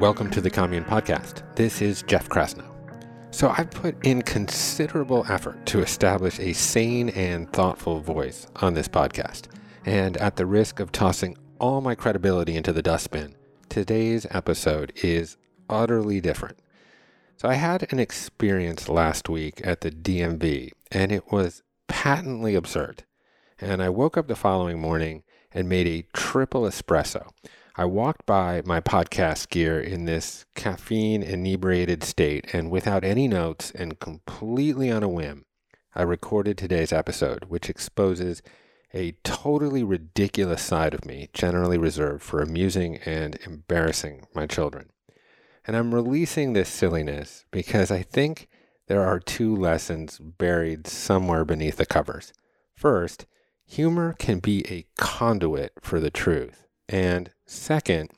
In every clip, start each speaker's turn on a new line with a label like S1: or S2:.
S1: Welcome to the Commune Podcast. This is Jeff Krasno. So, I've put in considerable effort to establish a sane and thoughtful voice on this podcast. And at the risk of tossing all my credibility into the dustbin, today's episode is utterly different. So, I had an experience last week at the DMV, and it was patently absurd. And I woke up the following morning and made a triple espresso I walked by my podcast gear in this caffeine inebriated state, and without any notes and completely on a whim, I recorded today's episode, which exposes a totally ridiculous side of me, generally reserved for amusing and embarrassing my children. And I'm releasing this silliness because I think there are two lessons buried somewhere beneath the covers. First, humor can be a conduit for the truth. And second,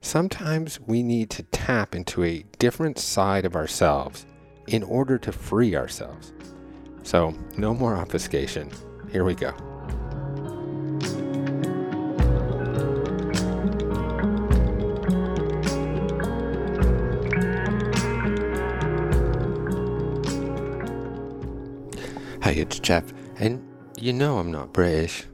S1: sometimes we need to tap into a different side of ourselves in order to free ourselves. So, no more obfuscation. Here we go. Hey, it's Jeff, and you know I'm not British.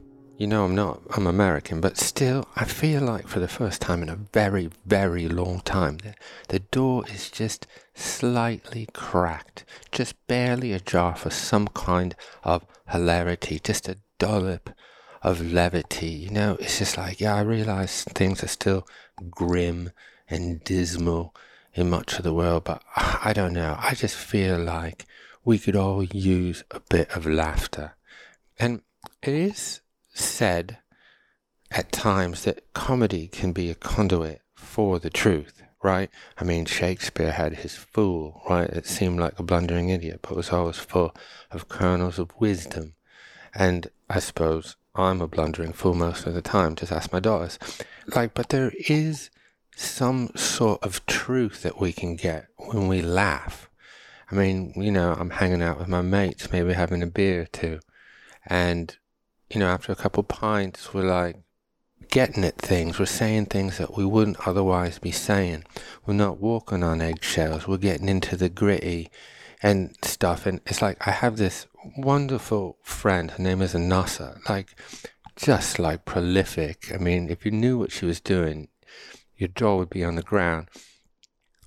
S1: You know, I'm not, I'm American, but still, I feel like for the first time in a very, very long time, the, the door is just slightly cracked, just barely ajar for some kind of hilarity, just a dollop of levity. You know, it's just like, yeah, I realize things are still grim and dismal in much of the world, but I don't know. I just feel like we could all use a bit of laughter. And it is said at times that comedy can be a conduit for the truth, right? I mean, Shakespeare had his fool, right? It seemed like a blundering idiot, but was always full of kernels of wisdom. And I suppose I'm a blundering fool most of the time, just ask my daughters. Like, but there is some sort of truth that we can get when we laugh. I mean, you know, I'm hanging out with my mates, maybe having a beer or two, and you know, after a couple pints, we're like getting at things. We're saying things that we wouldn't otherwise be saying. We're not walking on eggshells. We're getting into the gritty and stuff. And it's like I have this wonderful friend. Her name is Anasa. Like, just like prolific. I mean, if you knew what she was doing, your jaw would be on the ground.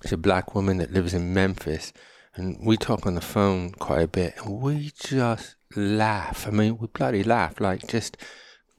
S1: She's a black woman that lives in Memphis. And we talk on the phone quite a bit. And we just laugh. I mean, we bloody laugh, like just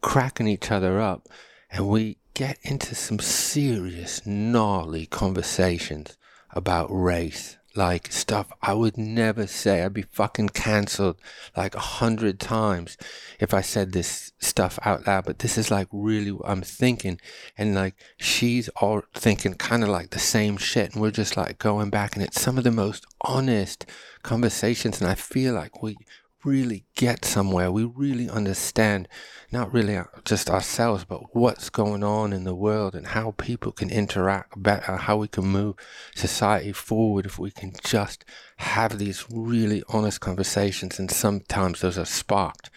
S1: cracking each other up. And we get into some serious, gnarly conversations about race. Like stuff I would never say. I'd be fucking cancelled like a hundred times if I said this stuff out loud. But this is like really what I'm thinking. And like she's all thinking kind of like the same shit. And we're just like going back. And it's some of the most honest conversations. And I feel like we, really get somewhere, we really understand not really just ourselves, but what's going on in the world and how people can interact better, how we can move society forward if we can just have these really honest conversations. And sometimes those are sparked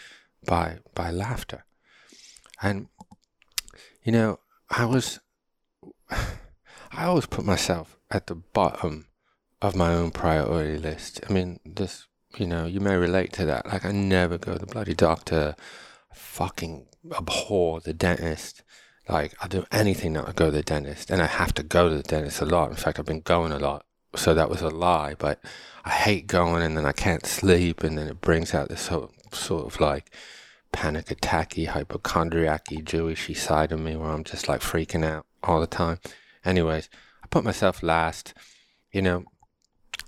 S1: by by laughter. And you know, I was I always put myself at the bottom of my own priority list. I mean, this you know, you may relate to that. Like, I never go to the bloody doctor. I fucking abhor the dentist. Like, I'll do anything not to go to the dentist. And I have to go to the dentist a lot. In fact, I've been going a lot. So that was a lie. But I hate going and then I can't sleep. And then it brings out this sort, sort of like panic attacky, hypochondriacy, Jewishy side of me where I'm just like freaking out all the time. Anyways, I put myself last. You know,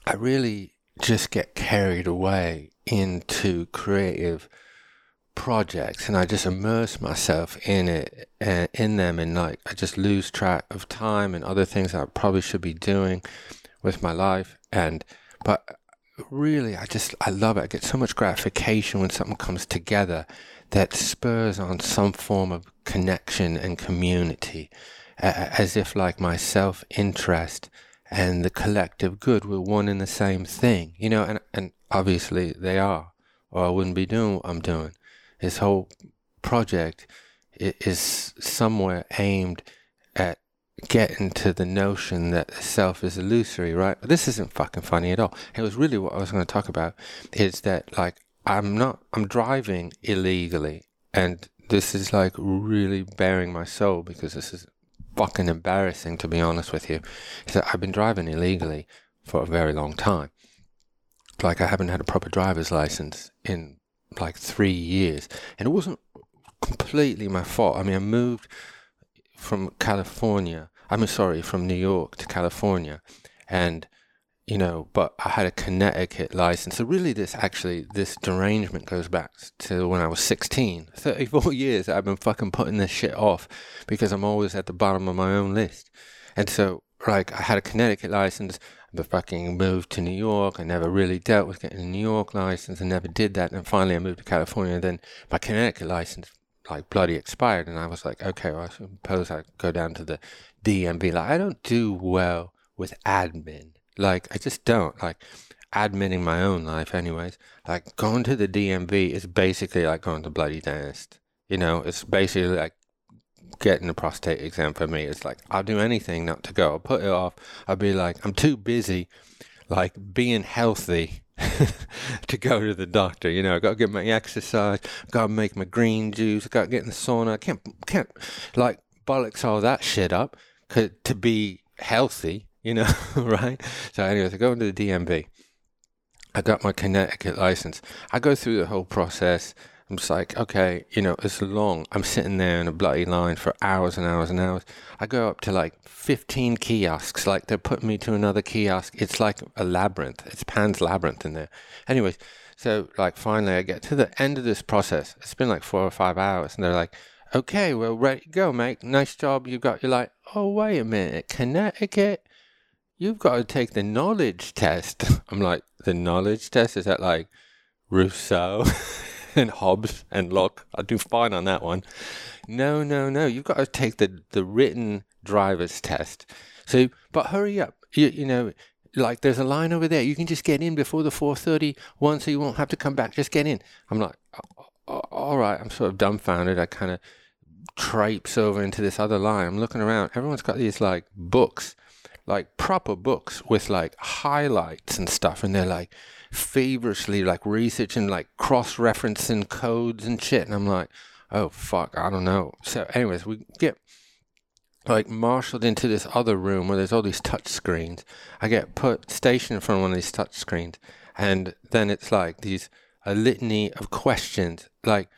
S1: I really just get carried away into creative projects and I just immerse myself in it and in them and like I just lose track of time and other things I probably should be doing with my life and but really I just I love it. I get so much gratification when something comes together that spurs on some form of connection and community as if like my self interest and the collective good were one and the same thing, you know, and, and obviously they are, or I wouldn't be doing what I'm doing. This whole project is somewhere aimed at getting to the notion that the self is illusory, right? But this isn't fucking funny at all. It was really what I was going to talk about is that like I'm not I'm driving illegally and this is like really bearing my soul because this is fucking embarrassing to be honest with you. I've been driving illegally for a very long time. Like I haven't had a proper driver's license in like three years, and it wasn't completely my fault. I mean, I moved from California. I mean, sorry, from New York to California, and you know, but I had a Connecticut license. So really, this actually, this derangement goes back to when I was 16. 34 years I've been fucking putting this shit off because I'm always at the bottom of my own list. And so, like, I had a Connecticut license, but fucking moved to New York. I never really dealt with getting a New York license. I never did that. And finally, I moved to California. And then my Connecticut license, like, bloody expired. And I was like, okay, well, I suppose I go down to the DMV. Like, I don't do well with admin like, I just don't. Like, admitting my own life, anyways. Like, going to the DMV is basically like going to bloody dentist. You know, it's basically like getting a prostate exam for me. It's like, I'll do anything not to go. I'll put it off. I'll be like, I'm too busy, like, being healthy. to go to the doctor, you know, I gotta get my exercise, gotta make my green juice, gotta get in the sauna. I can't, can't, like, bollocks all that shit up to be healthy you know, right? So, anyways, I go into the DMV. I got my Connecticut license. I go through the whole process. I'm just like, okay, you know, it's long. I'm sitting there in a bloody line for hours and hours and hours. I go up to like 15 kiosks, like they're putting me to another kiosk. It's like a labyrinth. It's Pan's Labyrinth in there. Anyways, so like finally I get to the end of this process. It's been like four or five hours, and they're like, okay, well, ready to go, mate. Nice job. You got, you're like, oh, wait a minute, Connecticut? You've got to take the knowledge test. I'm like, the knowledge test? Is that like Rousseau and Hobbes and Locke? I do fine on that one. No, no, no. You've got to take the, the written driver's test. So, but hurry up. You, you know, like there's a line over there. You can just get in before the 4:30 one, so you won't have to come back. Just get in. I'm like, all right. I'm sort of dumbfounded. I kind of traipse over into this other line. I'm looking around. Everyone's got these like books like proper books with like highlights and stuff, and they're like feverishly like researching, like cross referencing codes and shit. And I'm like, oh fuck, I don't know. So, anyways, we get like marshaled into this other room where there's all these touch screens. I get put stationed in front of one of these touch screens, and then it's like these a litany of questions, like.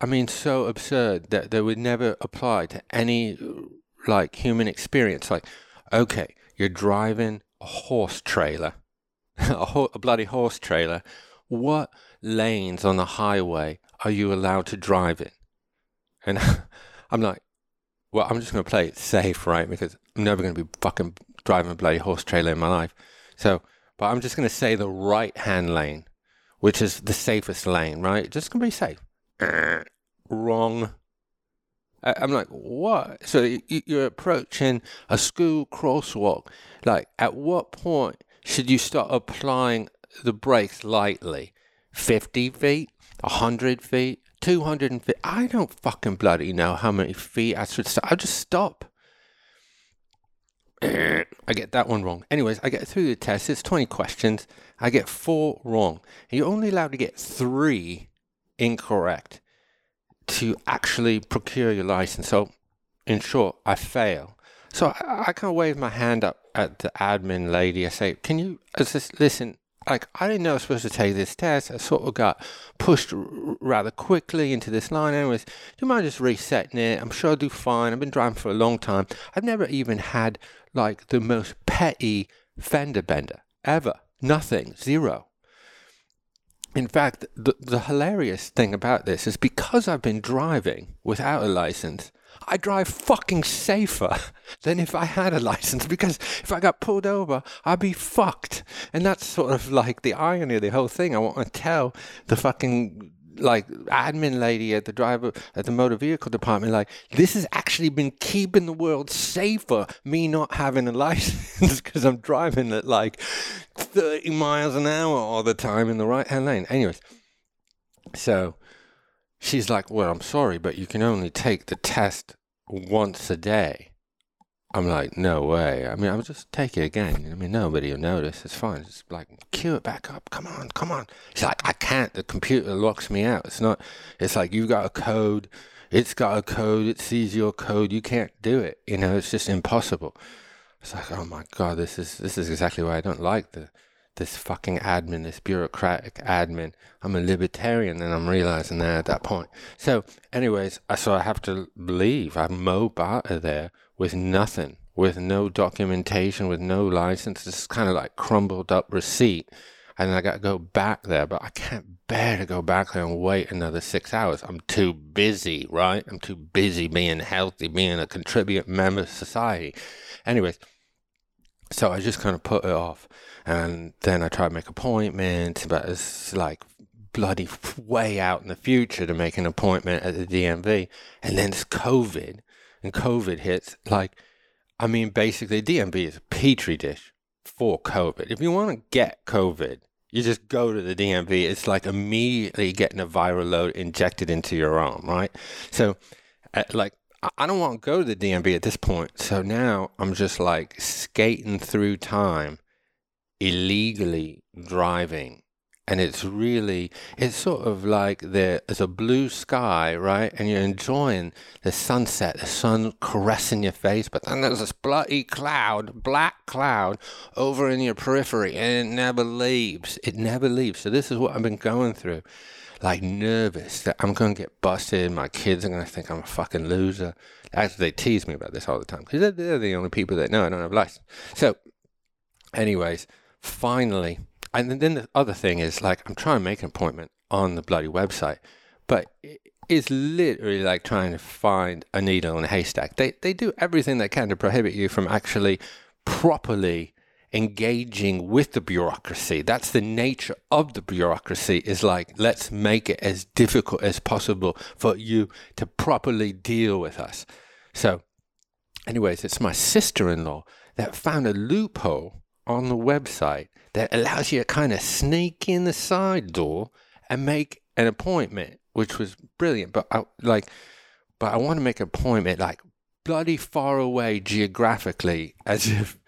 S1: I mean, so absurd that they would never apply to any like human experience. Like, okay, you're driving a horse trailer, a, ho- a bloody horse trailer. What lanes on the highway are you allowed to drive in? And I'm like, well, I'm just going to play it safe, right? Because I'm never going to be fucking driving a bloody horse trailer in my life. So, but I'm just going to say the right hand lane, which is the safest lane, right? Just going to be safe. Wrong I'm like, what? So you're approaching a school crosswalk. Like, at what point should you start applying the brakes lightly? 50 feet? 100 feet? 200 feet? I don't fucking bloody know how many feet I should stop. I just stop. I get that one wrong. Anyways, I get through the test. It's 20 questions. I get four wrong. You're only allowed to get three incorrect to actually procure your license. So, in short, I fail. So I, I kind of wave my hand up at the admin lady. I say, "Can you uh, just listen? Like I didn't know I was supposed to take this test. I sort of got pushed r- rather quickly into this line. Anyways, do you mind just resetting it? I'm sure I'll do fine. I've been driving for a long time. I've never even had like the most petty fender bender ever. Nothing. Zero. In fact, the, the hilarious thing about this is because I've been driving without a license, I drive fucking safer than if I had a license because if I got pulled over, I'd be fucked. And that's sort of like the irony of the whole thing. I want to tell the fucking like admin lady at the driver at the motor vehicle department like this has actually been keeping the world safer me not having a license because i'm driving at like 30 miles an hour all the time in the right hand lane. Anyways so she's like well i'm sorry but you can only take the test once a day I'm like, no way. I mean, I'll just take it again. I mean, nobody will notice. It's fine. Just like, cue it back up. Come on, come on. It's like, I can't. The computer locks me out. It's not, it's like, you've got a code. It's got a code. It sees your code. You can't do it. You know, it's just impossible. It's like, oh my God, this is, this is exactly why I don't like the, this fucking admin, this bureaucratic admin. I'm a libertarian and I'm realizing that at that point. So, anyways, I so I have to leave. I'm mobile there with nothing, with no documentation, with no license. It's kind of like crumbled up receipt. And I got to go back there, but I can't bear to go back there and wait another six hours. I'm too busy, right? I'm too busy being healthy, being a contributing member of society. Anyways, so I just kind of put it off. And then I tried to make appointments, but it's like bloody way out in the future to make an appointment at the DMV. And then it's COVID and COVID hits, like, I mean, basically, DMV is a petri dish for COVID. If you want to get COVID, you just go to the DMV. It's like immediately getting a viral load injected into your arm, right? So, uh, like, I don't want to go to the DMV at this point. So now I'm just like skating through time illegally driving and it's really it's sort of like there's a blue sky right? And you're enjoying the sunset the sun caressing your face but then there's this bloody cloud black cloud over in your periphery and it never leaves. It never leaves. So this is what i've been going through. Like nervous that i'm going to get busted my kids are going to think i'm a fucking loser. Actually they tease me about this all the time because they're, they're the only people that know i don't have a license. So anyways finally and then the other thing is like I'm trying to make an appointment on the bloody website, but it's literally like trying to find a needle in a haystack. They they do everything they can to prohibit you from actually properly engaging with the bureaucracy. That's the nature of the bureaucracy is like let's make it as difficult as possible for you to properly deal with us. So anyways, it's my sister-in-law that found a loophole on the website that allows you to kind of sneak in the side door and make an appointment, which was brilliant. But I like, but I want to make an appointment like bloody far away geographically, as if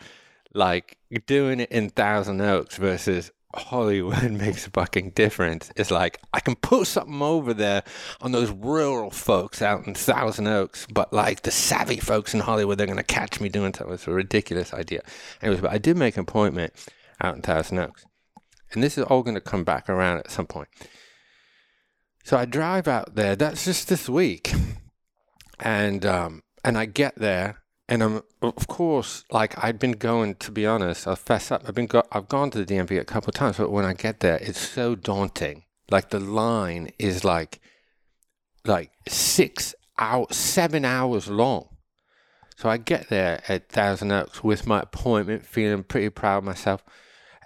S1: like doing it in Thousand Oaks versus Hollywood makes a fucking difference. It's like I can put something over there on those rural folks out in Thousand Oaks, but like the savvy folks in Hollywood, they're gonna catch me doing something. It's a ridiculous idea. Anyways, but I did make an appointment out in Thousand Oaks, and this is all gonna come back around at some point. So I drive out there. That's just this week, and um, and I get there and I'm of course like I'd been going to be honest I'll fess up. I've been go- I've gone to the DMV a couple of times but when I get there it's so daunting. Like the line is like like six hours seven hours long. So I get there at Thousand Oaks with my appointment feeling pretty proud of myself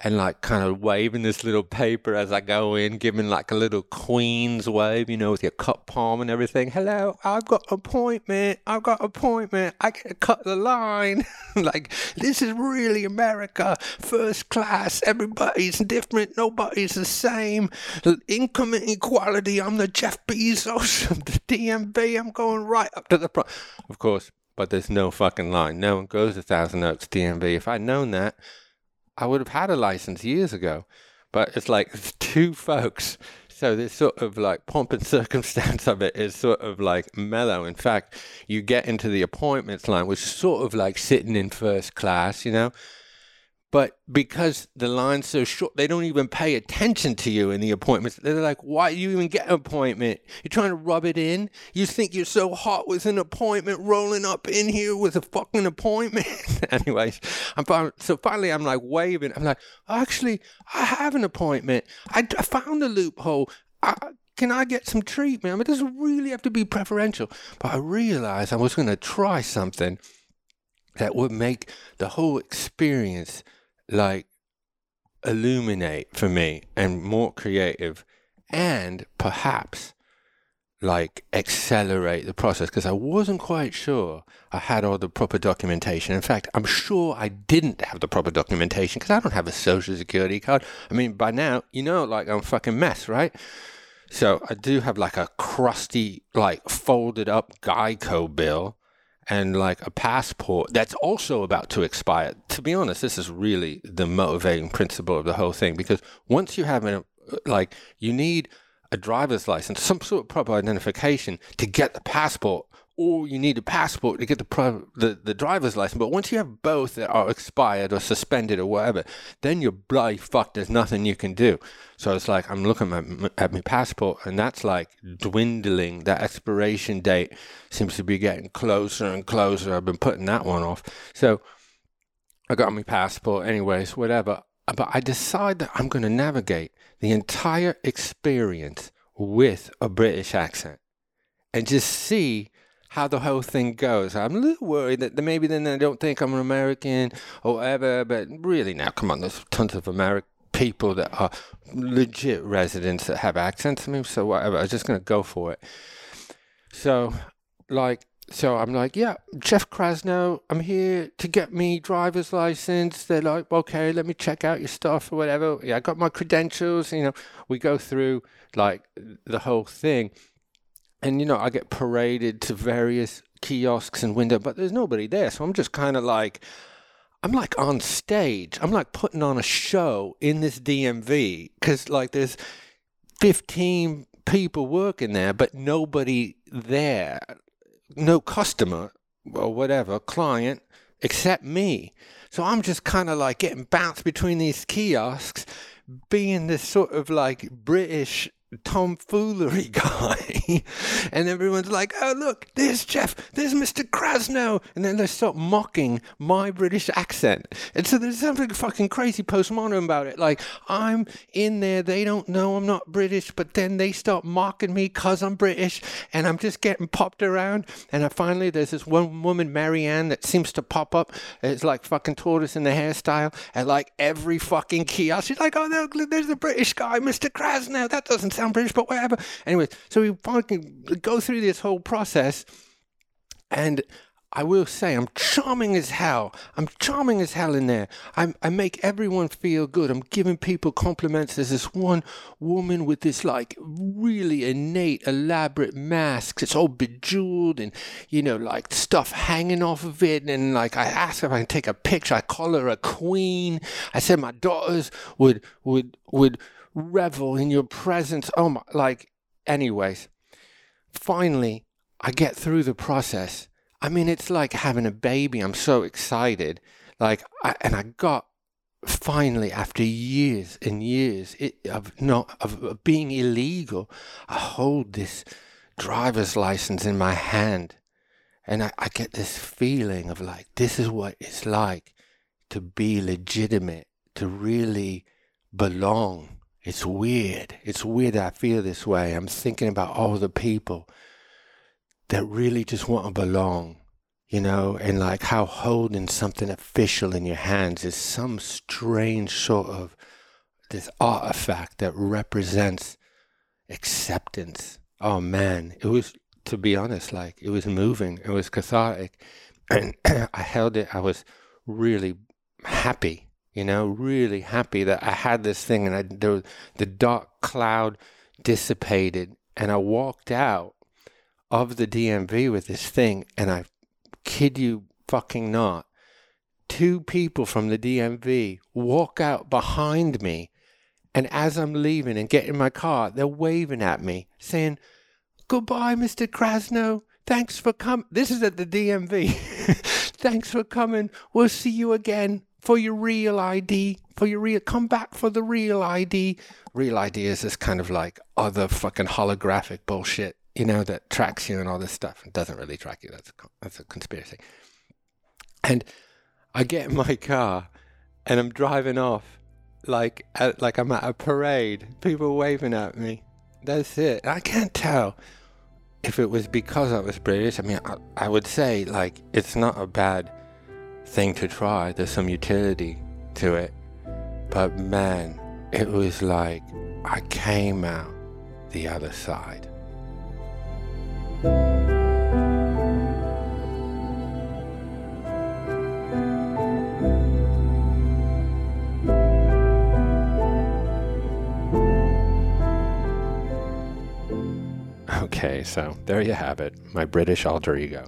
S1: and like kind of waving this little paper as I go in, giving like a little queen's wave, you know, with your cup palm and everything. Hello, I've got an appointment. I've got an appointment. I can cut the line. like this is really America, first class. Everybody's different. Nobody's the same. Income inequality. I'm the Jeff Bezos of the DMV. I'm going right up to the front. Of course, but there's no fucking line. No one goes to Thousand Oaks DMV. If I'd known that. I would have had a license years ago. But it's like two folks. So this sort of like pomp and circumstance of it is sort of like mellow. In fact, you get into the appointments line, which is sort of like sitting in first class, you know, but because the line's so short, they don't even pay attention to you in the appointments. They're like, why do you even get an appointment? You're trying to rub it in? You think you're so hot with an appointment rolling up in here with a fucking appointment? Anyways, I'm so finally I'm like waving. I'm like, actually, I have an appointment. I, I found a loophole. I, can I get some treatment? I mean, it doesn't really have to be preferential. But I realized I was going to try something that would make the whole experience – like illuminate for me and more creative and perhaps like accelerate the process because I wasn't quite sure I had all the proper documentation. In fact, I'm sure I didn't have the proper documentation because I don't have a social security card. I mean, by now, you know, like I'm fucking mess, right? So I do have like a crusty, like folded up Geico bill and like a passport that's also about to expire. To be honest, this is really the motivating principle of the whole thing because once you have a like you need a driver's license, some sort of proper identification to get the passport or you need a passport to get the, the the driver's license. But once you have both that are expired or suspended or whatever, then you're bloody fucked. There's nothing you can do. So it's like I'm looking at, at my passport, and that's like dwindling. That expiration date seems to be getting closer and closer. I've been putting that one off. So I got my passport, anyways, whatever. But I decide that I'm going to navigate the entire experience with a British accent and just see how the whole thing goes. I'm a little worried that maybe then they don't think I'm an American or whatever, but really now, come on, there's tons of American people that are legit residents that have accents. I mean, so whatever, I'm just going to go for it. So, like, so I'm like, yeah, Jeff Krasno, I'm here to get me driver's license. They're like, okay, let me check out your stuff or whatever. Yeah, I got my credentials. You know, we go through like the whole thing and you know I get paraded to various kiosks and window, but there's nobody there, so I'm just kind of like. I'm like on stage. I'm like putting on a show in this DMV because like there's 15 people working there, but nobody there, no customer or whatever client except me. So I'm just kind of like getting bounced between these kiosks, being this sort of like British tomfoolery guy. and everyone's like, oh, look, there's Jeff, there's Mr. Krasno. And then they start mocking my British accent. And so there's something fucking crazy postmodern about it. Like, I'm in there, they don't know I'm not British, but then they start mocking me because I'm British. And I'm just getting popped around. And I finally, there's this one woman, Marianne, that seems to pop up. It's like fucking tortoise in the hairstyle. And like every fucking kiosk, she's like, oh, there's the British guy, Mr. Krasno. That doesn't sound British, but whatever. Anyway, so we fucking go through this whole process, and I will say I'm charming as hell. I'm charming as hell in there. i I make everyone feel good. I'm giving people compliments. There's this one woman with this like really innate, elaborate mask. It's all bejeweled and you know like stuff hanging off of it. And like I ask if I can take a picture. I call her a queen. I said my daughters would would would revel in your presence. Oh my, like, anyways, finally, I get through the process. I mean, it's like having a baby. I'm so excited. Like, I, and I got finally, after years and years it, of not of, of being illegal, I hold this driver's license in my hand, and I, I get this feeling of like this is what it's like to be legitimate, to really belong it's weird. It's weird that I feel this way. I'm thinking about all the people that really just want to belong, you know, and like how holding something official in your hands is some strange sort of this artifact that represents acceptance. Oh man, it was, to be honest, like it was moving, it was cathartic. And I held it, I was really happy you know, really happy that I had this thing and I, there, the dark cloud dissipated and I walked out of the DMV with this thing and I kid you fucking not, two people from the DMV walk out behind me and as I'm leaving and getting my car, they're waving at me saying, Goodbye, Mr. Krasno. Thanks for coming. This is at the DMV. Thanks for coming. We'll see you again for your real ID, for your real, come back for the real ID. Real ID is this kind of like other fucking holographic bullshit, you know, that tracks you and all this stuff. It doesn't really track you. That's a, that's a conspiracy. And I get in my car and I'm driving off like at, like I'm at a parade, people waving at me. That's it. I can't tell if it was because I was British. I mean, I, I would say like it's not a bad thing to try. There's some utility to it. But man, it was like I came out the other side. Okay, so there you have it, my British alter ego.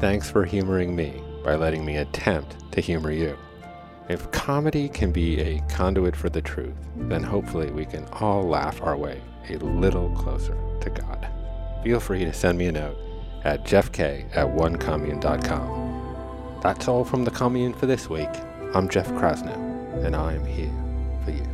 S1: thanks for humoring me by letting me attempt to humor you. If comedy can be a conduit for the truth, then hopefully we can all laugh our way a little closer to God. Feel free to send me a note at jeffk at onecommune.com. That's all from the commune for this week. I'm Jeff Krasno, and I am here for you.